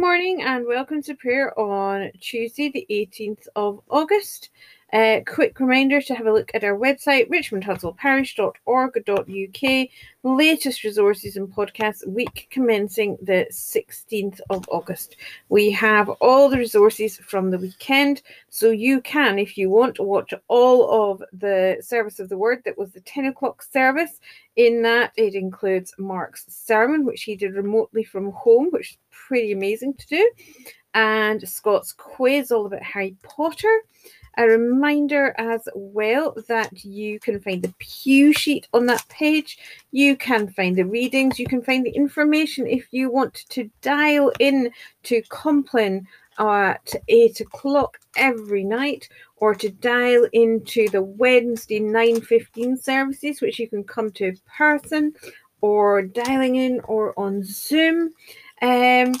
morning and welcome to prayer on Tuesday, the 18th of August. A quick reminder to have a look at our website, richmondhudswellparish.org.uk, latest resources and podcasts, week commencing the 16th of August. We have all the resources from the weekend, so you can, if you want, watch all of the service of the word that was the 10 o'clock service. In that, it includes Mark's sermon, which he did remotely from home, which is pretty amazing to do, and Scott's quiz all about Harry Potter. A reminder as well that you can find the pew sheet on that page. You can find the readings. You can find the information if you want to dial in to Compline at eight o'clock every night, or to dial into the Wednesday nine fifteen services, which you can come to in person, or dialing in or on Zoom. Um,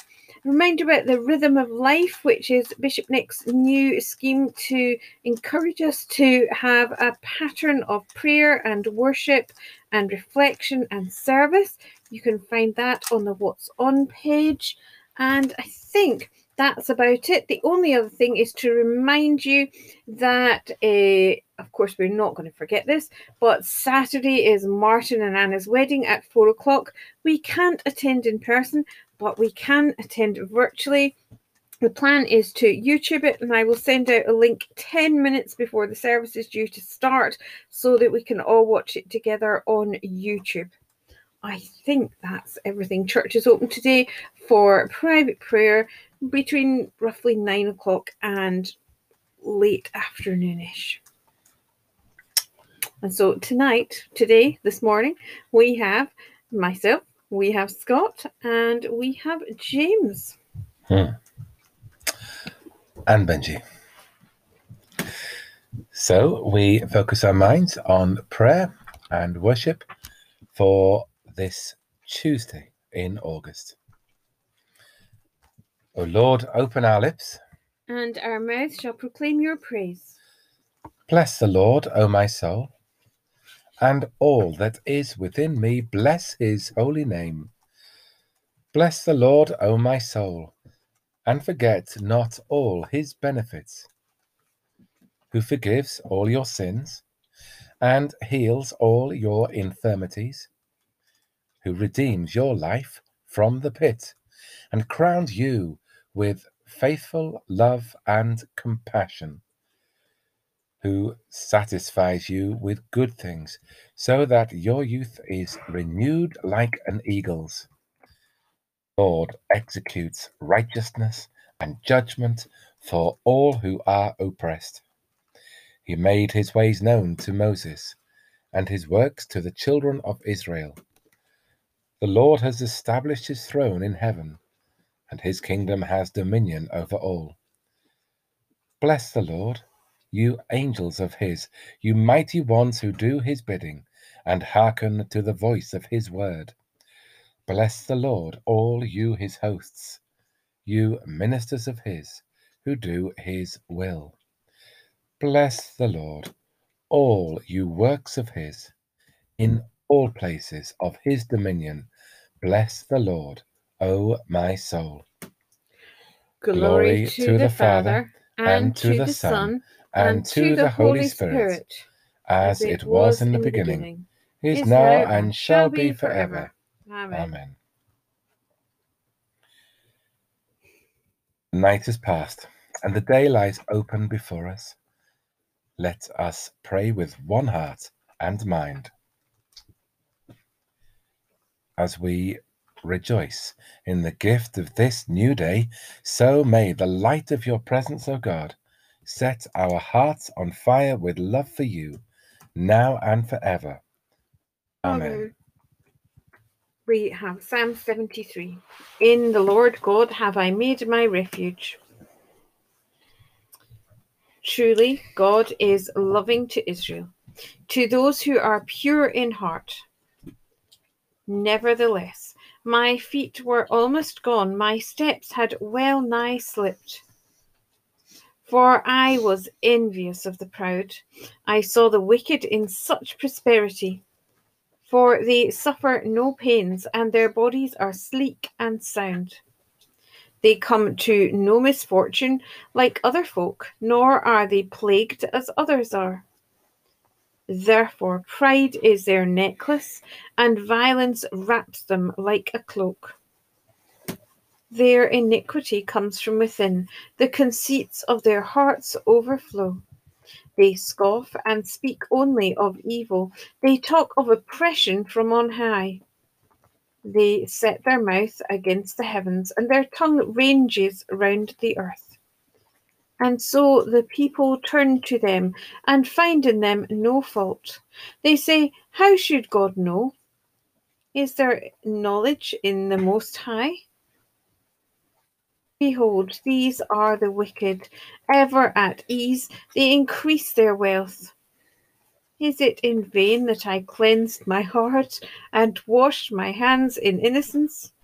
Reminder about the rhythm of life, which is Bishop Nick's new scheme to encourage us to have a pattern of prayer and worship and reflection and service. You can find that on the What's On page. And I think that's about it. The only other thing is to remind you that, uh, of course, we're not going to forget this, but Saturday is Martin and Anna's wedding at four o'clock. We can't attend in person, but we can attend virtually. The plan is to YouTube it, and I will send out a link 10 minutes before the service is due to start so that we can all watch it together on YouTube. I think that's everything. Church is open today for private prayer between roughly nine o'clock and late afternoonish. And so tonight, today, this morning, we have myself, we have Scott, and we have James. Hmm. And Benji. So we focus our minds on prayer and worship for this Tuesday in August. O Lord, open our lips, And our mouth shall proclaim your praise. bless the Lord, O my soul, and all that is within me, bless his holy name. Bless the Lord, O my soul, and forget not all his benefits, who forgives all your sins and heals all your infirmities, who redeems your life from the pit and crowns you with faithful love and compassion who satisfies you with good things, so that your youth is renewed like an eagle's. Lord executes righteousness and judgment for all who are oppressed. He made his ways known to Moses, and his works to the children of Israel. The Lord has established his throne in heaven, and his kingdom has dominion over all. Bless the Lord you angels of his, you mighty ones who do his bidding, and hearken to the voice of his word. Bless the Lord, all you his hosts, you ministers of his, who do his will. Bless the Lord, all you works of his, in all places of his dominion. Bless the Lord, O my soul. Glory, to, the Father, and to the Son, and to the Holy Spirit, as it was in the beginning, is now, and shall be forever. Amen. Night is past, and the day lies open before us. Let us pray with one heart and mind. As we rejoice in the gift of this new day, so may the light of your presence, O God, set our hearts on fire with love for you, now and forever. Amen. We have Psalm 73. In the Lord God have I made my refuge. Truly, God is loving to Israel, to those who are pure in heart. Nevertheless, my feet were almost gone, my steps had well nigh slipped. For I was envious of the proud. I saw the wicked in such prosperity. For they suffer no pains, and their bodies are sleek and sound. They come to no misfortune like other folk, nor are they plagued as others are. Therefore, pride is their necklace, and violence wraps them like a cloak. Their iniquity comes from within, the conceits of their hearts overflow. They scoff and speak only of evil, they talk of oppression from on high. They set their mouth against the heavens, and their tongue ranges round the earth. And so the people turn to them and find in them no fault. They say, How should God know? Is there knowledge in the Most High? Behold, these are the wicked, ever at ease, they increase their wealth. Is it in vain that I cleansed my heart and washed my hands in innocence?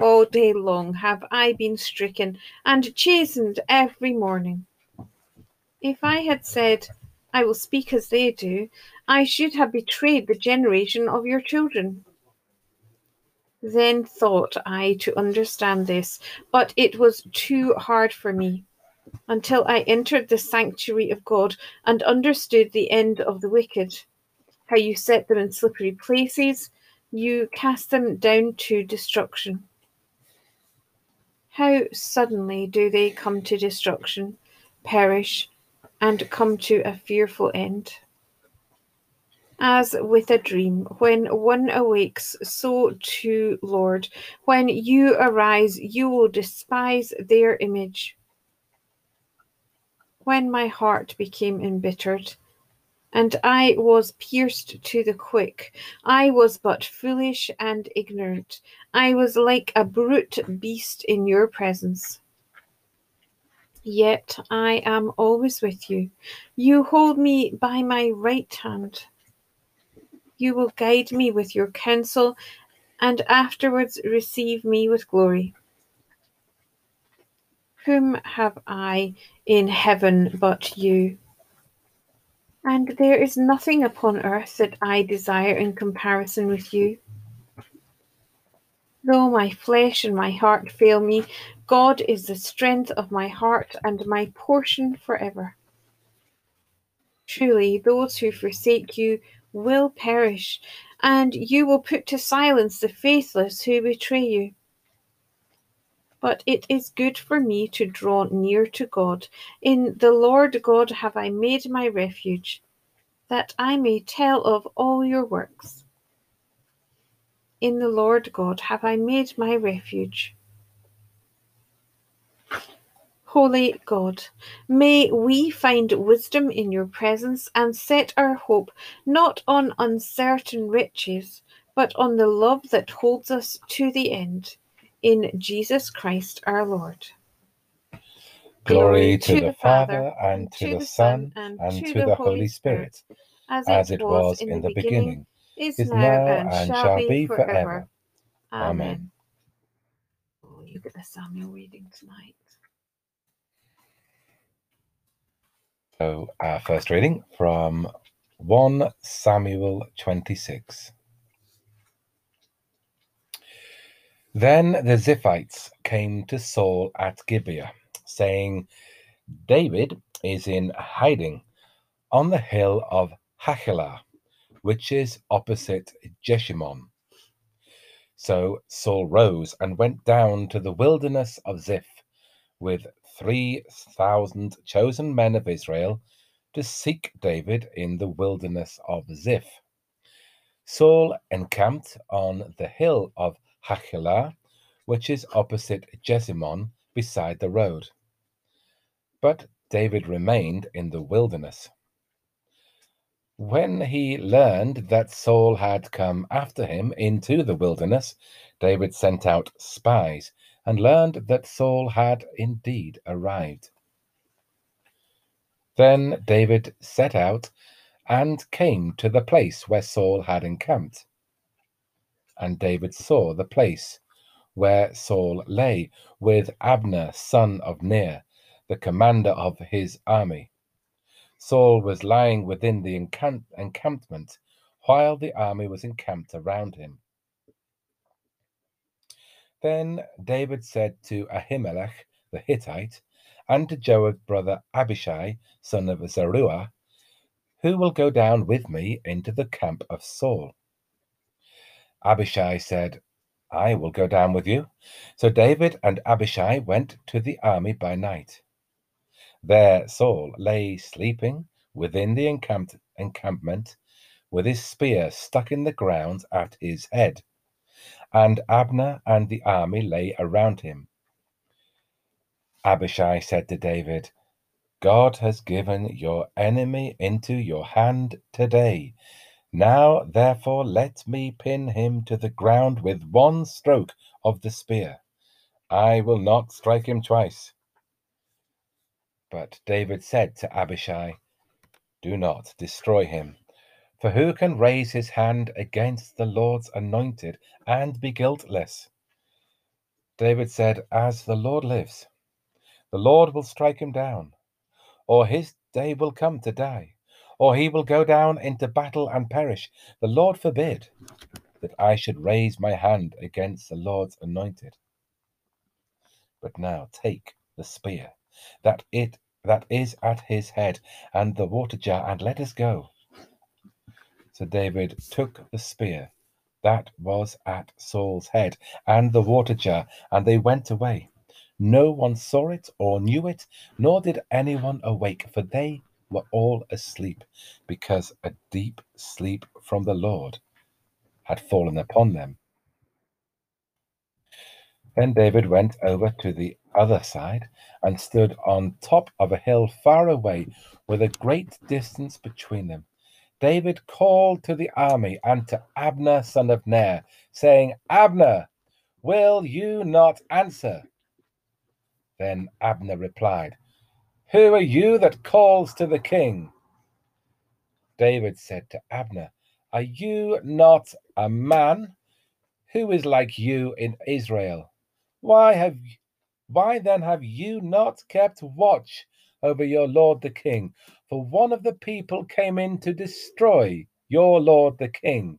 All day long have I been stricken and chastened every morning. If I had said, I will speak as they do, I should have betrayed the generation of your children. Then thought I to understand this, but it was too hard for me until I entered the sanctuary of God and understood the end of the wicked. How you set them in slippery places, you cast them down to destruction. How suddenly do they come to destruction, perish, and come to a fearful end? As with a dream, when one awakes, so too, Lord, when you arise, you will despise their image. When my heart became embittered, and I was pierced to the quick. I was but foolish and ignorant. I was like a brute beast in your presence. Yet I am always with you. You hold me by my right hand. You will guide me with your counsel, and afterwards receive me with glory. Whom have I in heaven but you? And there is nothing upon earth that I desire in comparison with you. Though my flesh and my heart fail me, God is the strength of my heart and my portion forever. Truly, those who forsake you will perish, and you will put to silence the faithless who betray you. But it is good for me to draw near to God. In the Lord God have I made my refuge, that I may tell of all your works. In the Lord God have I made my refuge. Holy God, may we find wisdom in your presence and set our hope not on uncertain riches, but on the love that holds us to the end in Jesus Christ our Lord. Glory to the Father, and to the Son, and to the Holy Spirit, as it was in the beginning, is now, and shall be forever. Amen. Oh, look at the Samuel reading tonight. So, our first reading from 1 Samuel 26. Then the Ziphites came to Saul at Gibeah, saying, David is in hiding on the hill of Hachilah, which is opposite Jeshimon. So Saul rose and went down to the wilderness of Ziph with three thousand chosen men of Israel to seek David in the wilderness of Ziph. Saul encamped on the hill of Hachilah, which is opposite Jeshimon beside the road. But David remained in the wilderness. When he learned that Saul had come after him into the wilderness, David sent out spies and learned that Saul had indeed arrived. Then David set out and came to the place where Saul had encamped. And David saw the place where Saul lay with Abner, son of Ner, the commander of his army. Saul was lying within the encamp- encampment while the army was encamped around him. Then David said to Ahimelech the Hittite and to Joab's brother Abishai, son of Zeruiah, Who will go down with me into the camp of Saul? Abishai said, I will go down with you. So David and Abishai went to the army by night. There Saul lay sleeping within the encampment with his spear stuck in the ground at his head. And Abner and the army lay around him. Abishai said to David, God has given your enemy into your hand today. Now, therefore, let me pin him to the ground with one stroke of the spear. I will not strike him twice. But David said to Abishai, Do not destroy him. For who can raise his hand against the Lord's anointed and be guiltless? David said, As the Lord lives, the Lord will strike him down, or his day will come to die or he will go down into battle and perish. The Lord forbid that I should raise my hand against the Lord's anointed. But now take the spear that it that is at his head and the water jar and let us go. So David took the spear that was at Saul's head and the water jar, and they went away. No one saw it or knew it, nor did anyone awake, for they were all asleep, because a deep sleep from the Lord had fallen upon them. Then David went over to the other side and stood on top of a hill far away, with a great distance between them. David called to the army and to Abner, son of Ner, saying, Abner, will you not answer? Then Abner replied, who are you that calls to the king? David said to Abner, Are you not a man? Who is like you in Israel? Why have why then have you not kept watch over your lord the king? For one of the people came in to destroy your lord the king.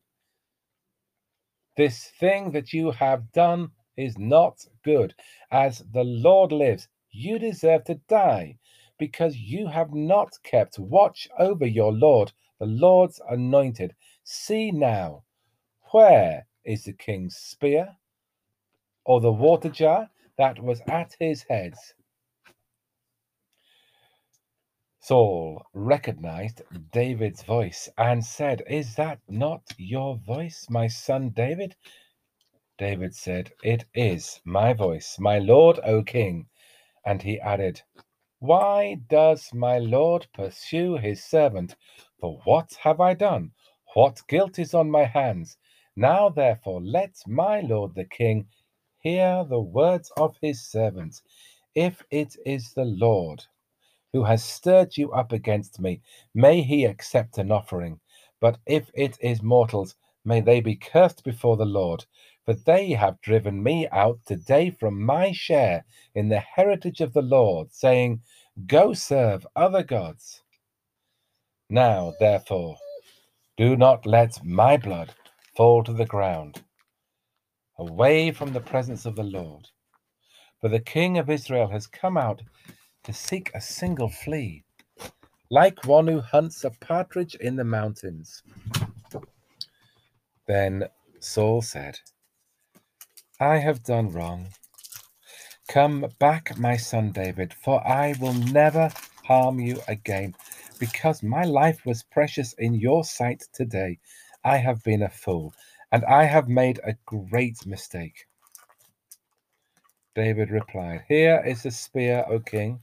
This thing that you have done is not good. As the Lord lives, you deserve to die because you have not kept watch over your Lord, the Lord's anointed. See now, where is the king's spear or the water jar that was at his head? Saul recognized David's voice and said, Is that not your voice, my son David? David said, It is my voice, my lord, O king. And he added, why does my Lord pursue his servant? For what have I done? What guilt is on my hands? Now therefore let my Lord the King hear the words of his servant. If it is the Lord who has stirred you up against me, may he accept an offering. But if it is mortals, may they be cursed before the Lord for they have driven me out today from my share in the heritage of the Lord, saying, Go serve other gods. Now, therefore, do not let my blood fall to the ground, away from the presence of the Lord. For the king of Israel has come out to seek a single flea, like one who hunts a partridge in the mountains. Then Saul said, I have done wrong. Come back, my son David, for I will never harm you again, because my life was precious in your sight today. I have been a fool, and I have made a great mistake. David replied, Here is the spear, O king.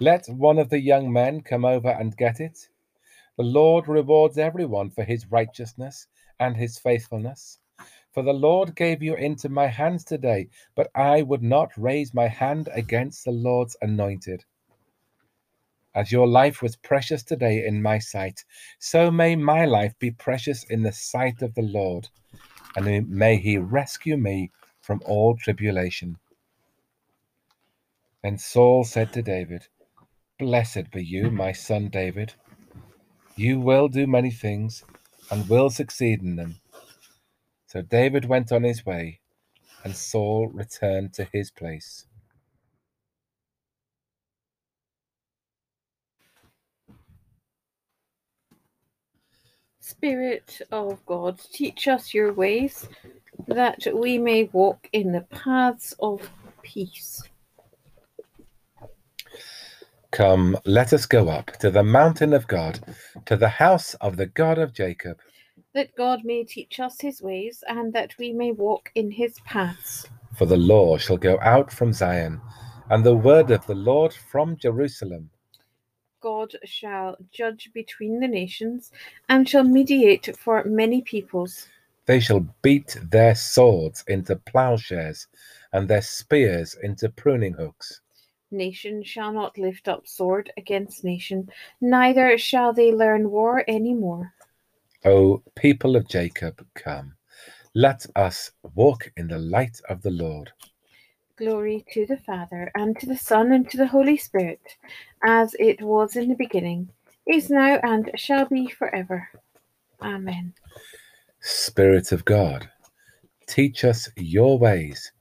Let one of the young men come over and get it. The Lord rewards everyone for his righteousness and his faithfulness. For the Lord gave you into my hands today, but I would not raise my hand against the Lord's anointed. As your life was precious today in my sight, so may my life be precious in the sight of the Lord, and may he rescue me from all tribulation. Then Saul said to David, Blessed be you, my son David. You will do many things and will succeed in them. So David went on his way, and Saul returned to his place. Spirit of God, teach us your ways, that we may walk in the paths of peace. Come, let us go up to the mountain of God, to the house of the God of Jacob. That God may teach us his ways, and that we may walk in his paths. For the law shall go out from Zion, and the word of the Lord from Jerusalem. God shall judge between the nations, and shall mediate for many peoples. They shall beat their swords into plowshares, and their spears into pruning hooks. Nation shall not lift up sword against nation, neither shall they learn war any more. O people of Jacob, come, let us walk in the light of the Lord. Glory to the Father, and to the Son, and to the Holy Spirit, as it was in the beginning, is now, and shall be forever. Amen. Spirit of God, teach us your ways,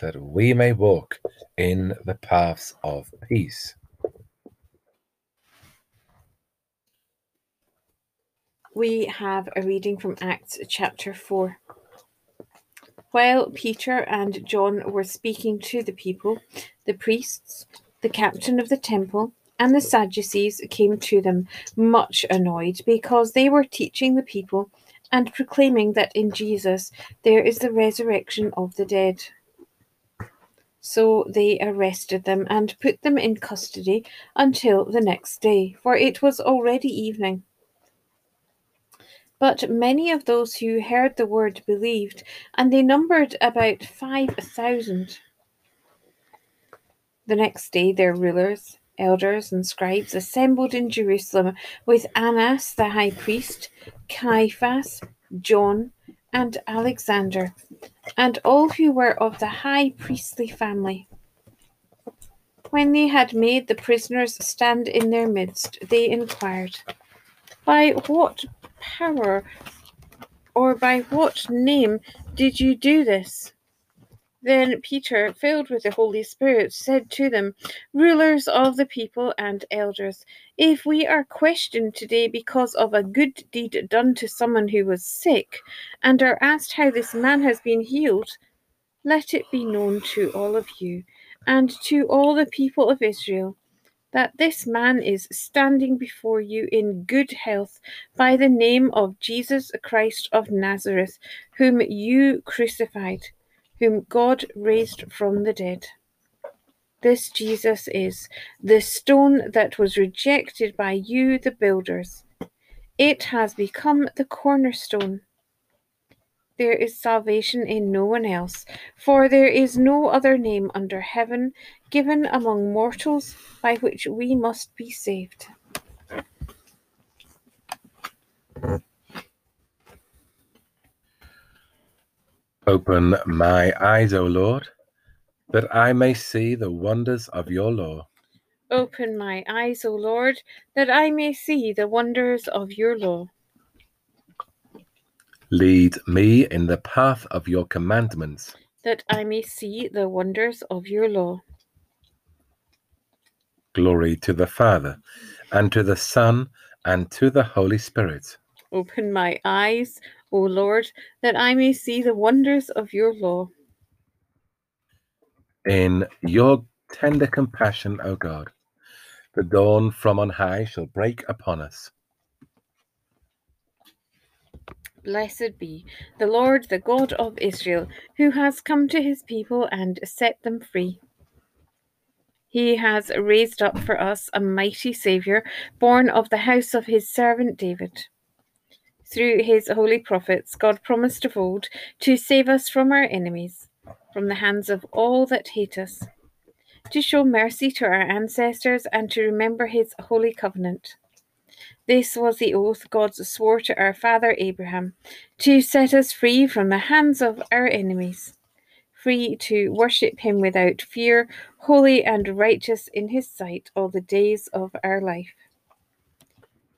that we may walk in the paths of peace. We have a reading from Acts chapter 4. While Peter and John were speaking to the people, the priests, the captain of the temple, and the Sadducees came to them, much annoyed, because they were teaching the people and proclaiming that in Jesus there is the resurrection of the dead. So they arrested them and put them in custody until the next day, for it was already evening. But many of those who heard the word believed, and they numbered about 5,000. The next day, their rulers, elders, and scribes assembled in Jerusalem with Annas the high priest, Caiaphas, John, and Alexander, and all who were of the high priestly family. When they had made the prisoners stand in their midst, they inquired, By what power or by what name did you do this? Then Peter, filled with the Holy Spirit, said to them, Rulers of the people and elders, if we are questioned today because of a good deed done to someone who was sick, and are asked how this man has been healed, let it be known to all of you and to all the people of Israel that this man is standing before you in good health by the name of Jesus Christ of Nazareth, whom you crucified, whom God raised from the dead. This Jesus is the stone that was rejected by you, the builders. It has become the cornerstone there is salvation in no one else, for there is no other name under heaven given among mortals by which we must be saved. Open my eyes, O Lord, that I may see the wonders of your law. Open my eyes, O Lord, that I may see the wonders of your law. Lead me in the path of your commandments, that I may see the wonders of your law. Glory to the Father, and to the Son, and to the Holy Spirit. Open my eyes, O Lord, that I may see the wonders of your law. In your tender compassion, O God, the dawn from on high shall break upon us. Blessed be the Lord, the God of Israel, who has come to his people and set them free. He has raised up for us a mighty Saviour, born of the house of his servant David. Through his holy prophets, God promised of old to save us from our enemies, from the hands of all that hate us, to show mercy to our ancestors, and to remember his holy covenant this was the oath God swore to our father Abraham to set us free from the hands of our enemies, free to worship him without fear, holy and righteous in his sight all the days of our life.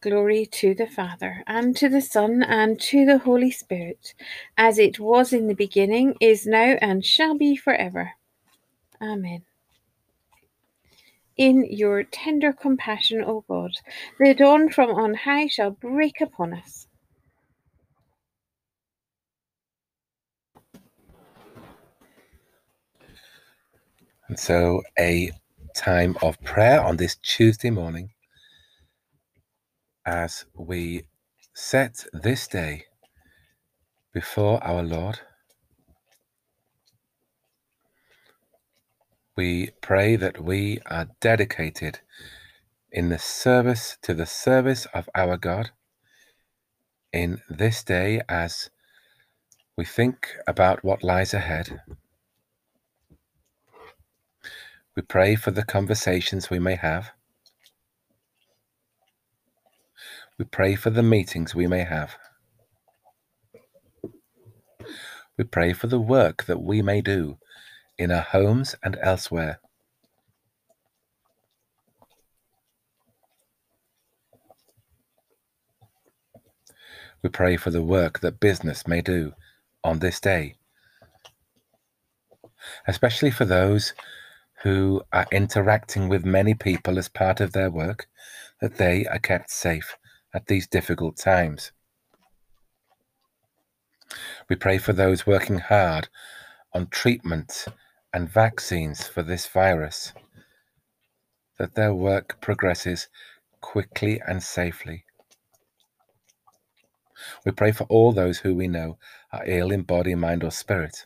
Glory to the Father, and to the Son, and to the Holy Spirit, as it was in the beginning, is now, and shall be forever. Amen. In your tender compassion, O God, the dawn from on high shall break upon us. And so, a time of prayer on this Tuesday morning as we set this day before our Lord. We pray that we are dedicated in the service to the service of our God in this day as we think about what lies ahead. We pray for the conversations we may have. We pray for the meetings we may have. We pray for the work that we may do in our homes and elsewhere. We pray for the work that business may do on this day, especially for those who are interacting with many people as part of their work, that they are kept safe at these difficult times. We pray for those working hard on treatment and vaccines for this virus, that their work progresses quickly and safely. We pray for all those who we know are ill in body, mind, or spirit.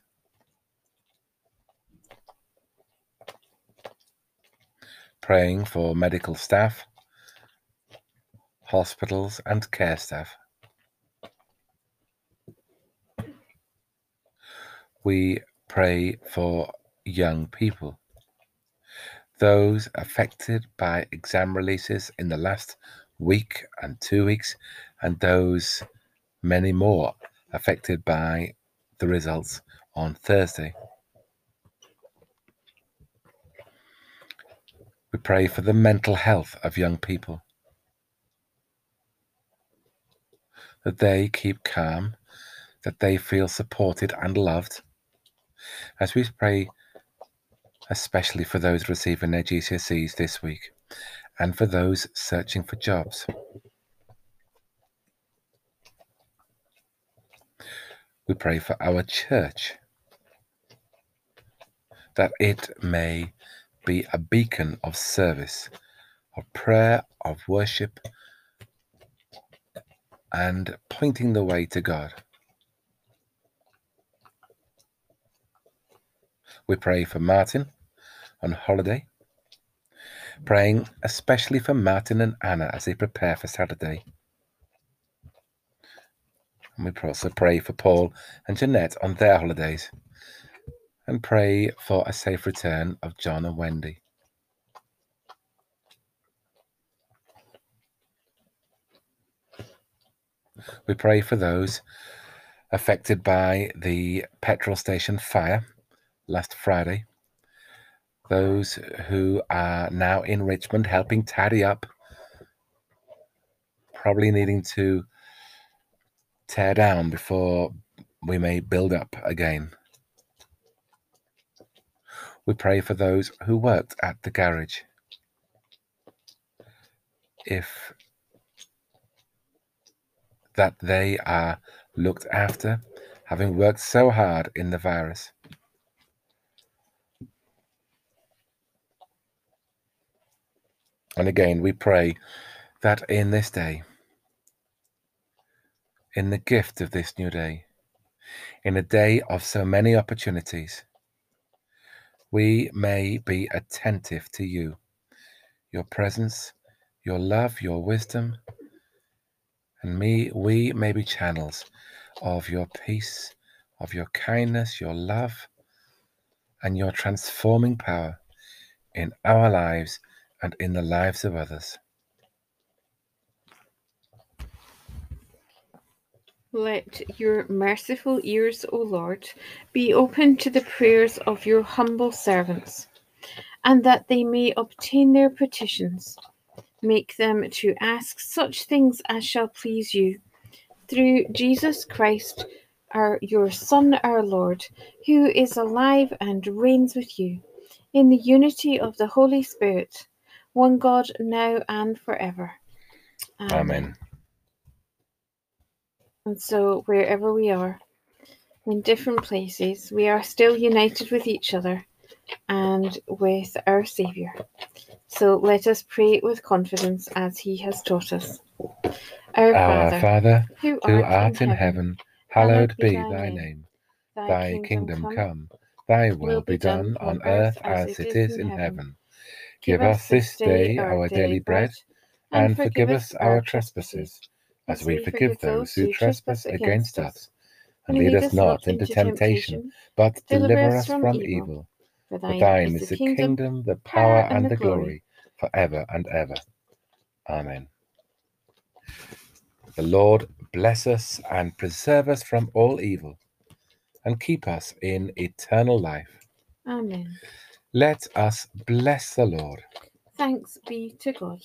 Praying for medical staff, hospitals, and care staff. We pray for young people, those affected by exam releases in the last week and two weeks, and those many more affected by the results on Thursday. We pray for the mental health of young people. That they keep calm, that they feel supported and loved. As we pray, especially for those receiving their GCSEs this week and for those searching for jobs. We pray for our church that it may be a beacon of service, of prayer, of worship, and pointing the way to God. We pray for Martin on holiday, praying especially for Martin and Anna as they prepare for Saturday. And we also pray for Paul and Jeanette on their holidays and pray for a safe return of John and Wendy. We pray for those affected by the petrol station fire last Friday, those who are now in Richmond helping tidy up, probably needing to tear down before we may build up again. We pray for those who worked at the garage. If that they are looked after, having worked so hard in the virus. And again, we pray that in this day, in the gift of this new day, in a day of so many opportunities, we may be attentive to you, your presence, your love, your wisdom, and we may be channels of your peace, of your kindness, your love, and your transforming power in our lives and in the lives of others. Let your merciful ears, O Lord, be open to the prayers of your humble servants, and that they may obtain their petitions. Make them to ask such things as shall please you. Through Jesus Christ, our your Son, our Lord, who is alive and reigns with you, in the unity of the Holy Spirit, one God, now and forever. Amen. And so, wherever we are, in different places, we are still united with each other and with our Saviour. So let us pray with confidence as He has taught us. Our, Our Father, Father, who art, art in heaven, hallowed be thy thy name. name. Thy kingdom come, thy will be done on earth as it is in heaven. Give us this day our daily bread, and forgive us our trespasses, as we forgive those who trespass against us. And lead us not into temptation, but deliver us from evil. For For thine is the kingdom, the power, and the glory, forever and ever. Amen. The Lord bless us and preserve us from all evil, and keep us in eternal life. Amen. Let us bless the Lord. Thanks be to God.